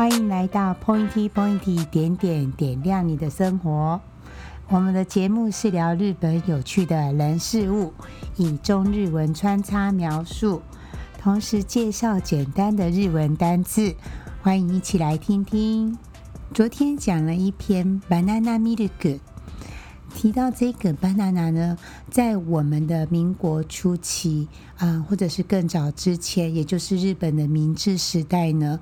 欢迎来到 Pointy Pointy 点点点亮你的生活。我们的节目是聊日本有趣的人事物，以中日文穿插描述，同时介绍简单的日文单字。欢迎一起来听听。昨天讲了一篇 Banana Milk。提到这个 banana 呢，在我们的民国初期啊、或者是更早之前，也就是日本的明治时代呢，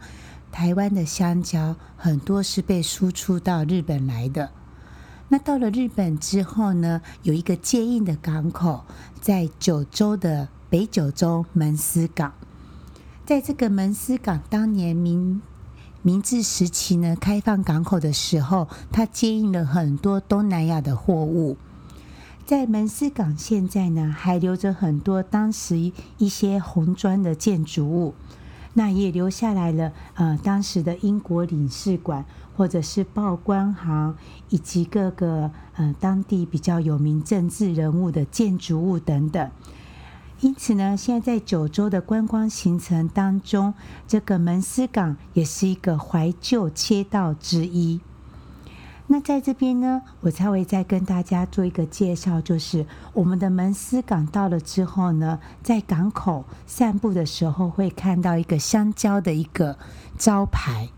台湾的香蕉很多是被输出到日本来的。那到了日本之后呢，有一个接应的港口，在九州的北九州门司港，在这个门司港当年明。明治时期呢，开放港口的时候，它接应了很多东南亚的货物。在门司港现在呢，还留着很多当时一些红砖的建筑物，那也留下来了。呃，当时的英国领事馆，或者是报关行，以及各个呃当地比较有名政治人物的建筑物等等。因此呢，现在在九州的观光行程当中，这个门司港也是一个怀旧街道之一。那在这边呢，我稍微再跟大家做一个介绍，就是我们的门司港到了之后呢，在港口散步的时候会看到一个香蕉的一个招牌，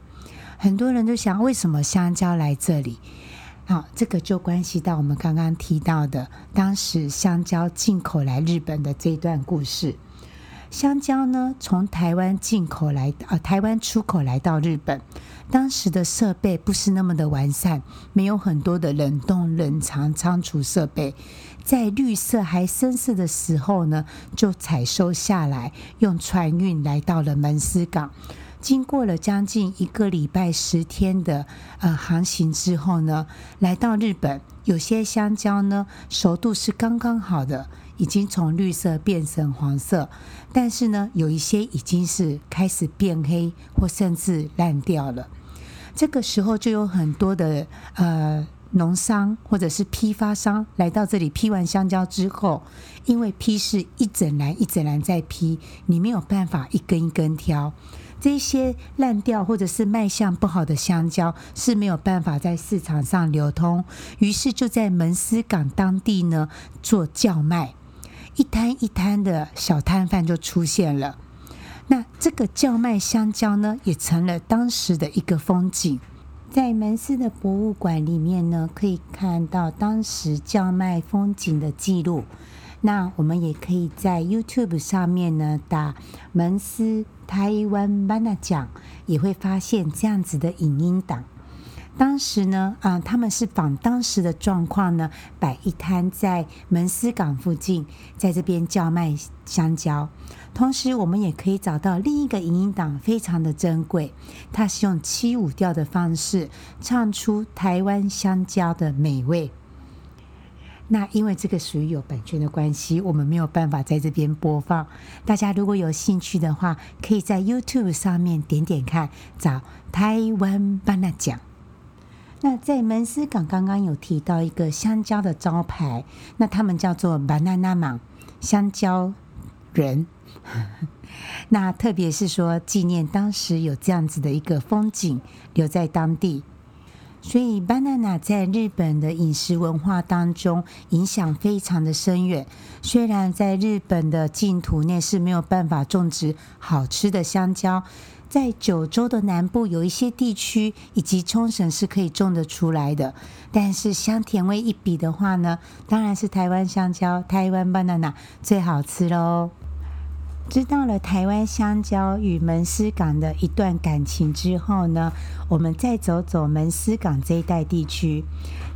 很多人都想，为什么香蕉来这里？好，这个就关系到我们刚刚提到的，当时香蕉进口来日本的这一段故事。香蕉呢，从台湾进口来，呃，台湾出口来到日本，当时的设备不是那么的完善，没有很多的冷冻、冷藏、仓储设备，在绿色还深色的时候呢，就采收下来，用船运来到了门司港。经过了将近一个礼拜十天的呃航行之后呢，来到日本，有些香蕉呢熟度是刚刚好的，已经从绿色变成黄色，但是呢有一些已经是开始变黑或甚至烂掉了。这个时候就有很多的呃农商或者是批发商来到这里批完香蕉之后，因为批是一整篮一整篮在批，你没有办法一根一根挑。这些烂掉或者是卖相不好的香蕉是没有办法在市场上流通，于是就在门司港当地呢做叫卖，一摊一摊的小摊贩就出现了。那这个叫卖香蕉呢，也成了当时的一个风景。在门司的博物馆里面呢，可以看到当时叫卖风景的记录。那我们也可以在 YouTube 上面呢打门司台湾班纳讲，也会发现这样子的影音档。当时呢，啊，他们是仿当时的状况呢，摆一摊在门司港附近，在这边叫卖香蕉。同时，我们也可以找到另一个影音档，非常的珍贵，它是用七五调的方式唱出台湾香蕉的美味。那因为这个属于有版权的关系，我们没有办法在这边播放。大家如果有兴趣的话，可以在 YouTube 上面点点看，找台湾班纳讲。那在门司港刚刚有提到一个香蕉的招牌，那他们叫做 Banana Man 香蕉人。那特别是说纪念当时有这样子的一个风景留在当地。所以，banana 在日本的饮食文化当中影响非常的深远。虽然在日本的净土内是没有办法种植好吃的香蕉，在九州的南部有一些地区以及冲绳是可以种得出来的，但是香甜味一比的话呢，当然是台湾香蕉，台湾 banana 最好吃喽。知道了台湾香蕉与门司港的一段感情之后呢，我们再走走门司港这一带地区。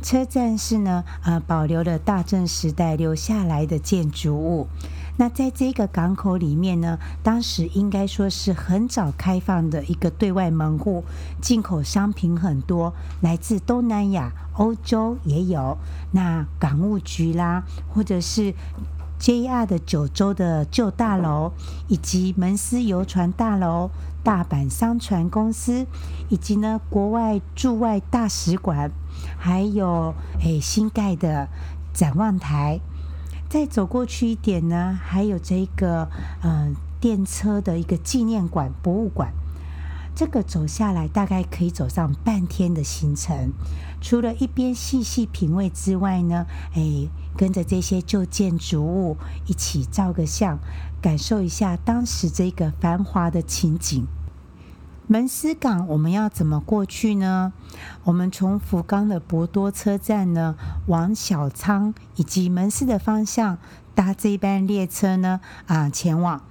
车站是呢，呃，保留了大正时代留下来的建筑物。那在这个港口里面呢，当时应该说是很早开放的一个对外门户，进口商品很多，来自东南亚、欧洲也有。那港务局啦，或者是。JR 的九州的旧大楼，以及门司游船大楼、大阪商船公司，以及呢国外驻外大使馆，还有诶新盖的展望台。再走过去一点呢，还有这个呃电车的一个纪念馆博物馆。这个走下来大概可以走上半天的行程。除了一边细细品味之外呢，哎，跟着这些旧建筑物一起照个相，感受一下当时这个繁华的情景。门司港我们要怎么过去呢？我们从福冈的博多车站呢，往小仓以及门司的方向搭这班列车呢，啊，前往。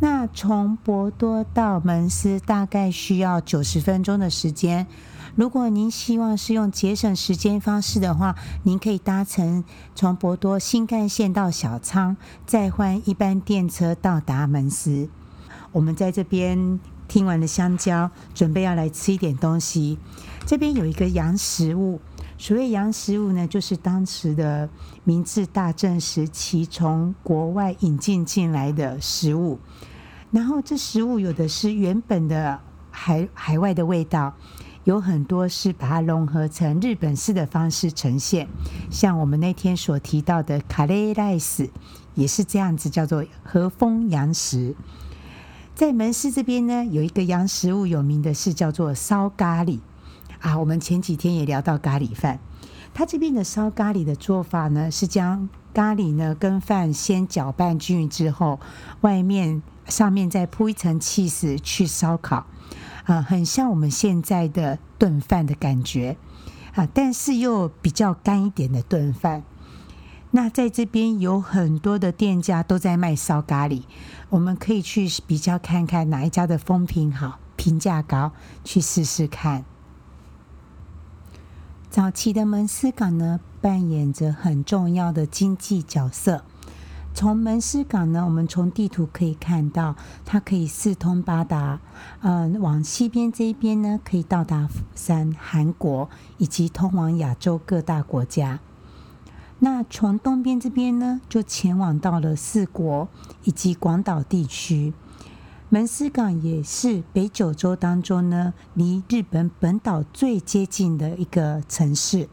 那从博多到门司大概需要九十分钟的时间。如果您希望是用节省时间方式的话，您可以搭乘从博多新干线到小仓，再换一班电车到达门司。我们在这边。听完了香蕉，准备要来吃一点东西。这边有一个洋食物，所谓洋食物呢，就是当时的明治大正时期从国外引进进来的食物。然后这食物有的是原本的海海外的味道，有很多是把它融合成日本式的方式呈现。像我们那天所提到的卡雷莱斯，也是这样子，叫做和风洋食。在门司这边呢，有一个洋食物有名的是叫做烧咖喱啊。我们前几天也聊到咖喱饭，它这边的烧咖喱的做法呢，是将咖喱呢跟饭先搅拌均匀之后，外面上面再铺一层 cheese 去烧烤啊，很像我们现在的炖饭的感觉啊，但是又比较干一点的炖饭。那在这边有很多的店家都在卖烧咖喱，我们可以去比较看看哪一家的风评好、评价高，去试试看。早期的门司港呢，扮演着很重要的经济角色。从门司港呢，我们从地图可以看到，它可以四通八达。嗯，往西边这一边呢，可以到达釜山、韩国，以及通往亚洲各大国家。那从东边这边呢，就前往到了四国以及广岛地区。门司港也是北九州当中呢，离日本本岛最接近的一个城市。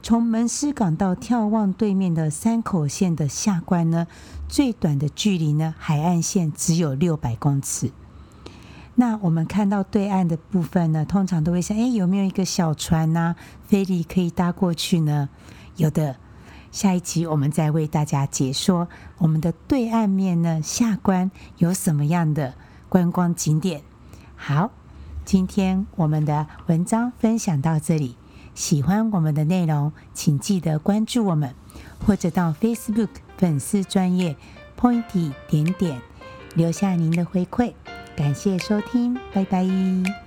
从门司港到眺望对面的山口县的下关呢，最短的距离呢，海岸线只有六百公尺。那我们看到对岸的部分呢，通常都会想：哎，有没有一个小船呐、啊，菲力可以搭过去呢？有的。下一集我们再为大家解说我们的对岸面呢，下关有什么样的观光景点。好，今天我们的文章分享到这里。喜欢我们的内容，请记得关注我们，或者到 Facebook 粉丝专业 Pointy 点点留下您的回馈。感谢收听，拜拜。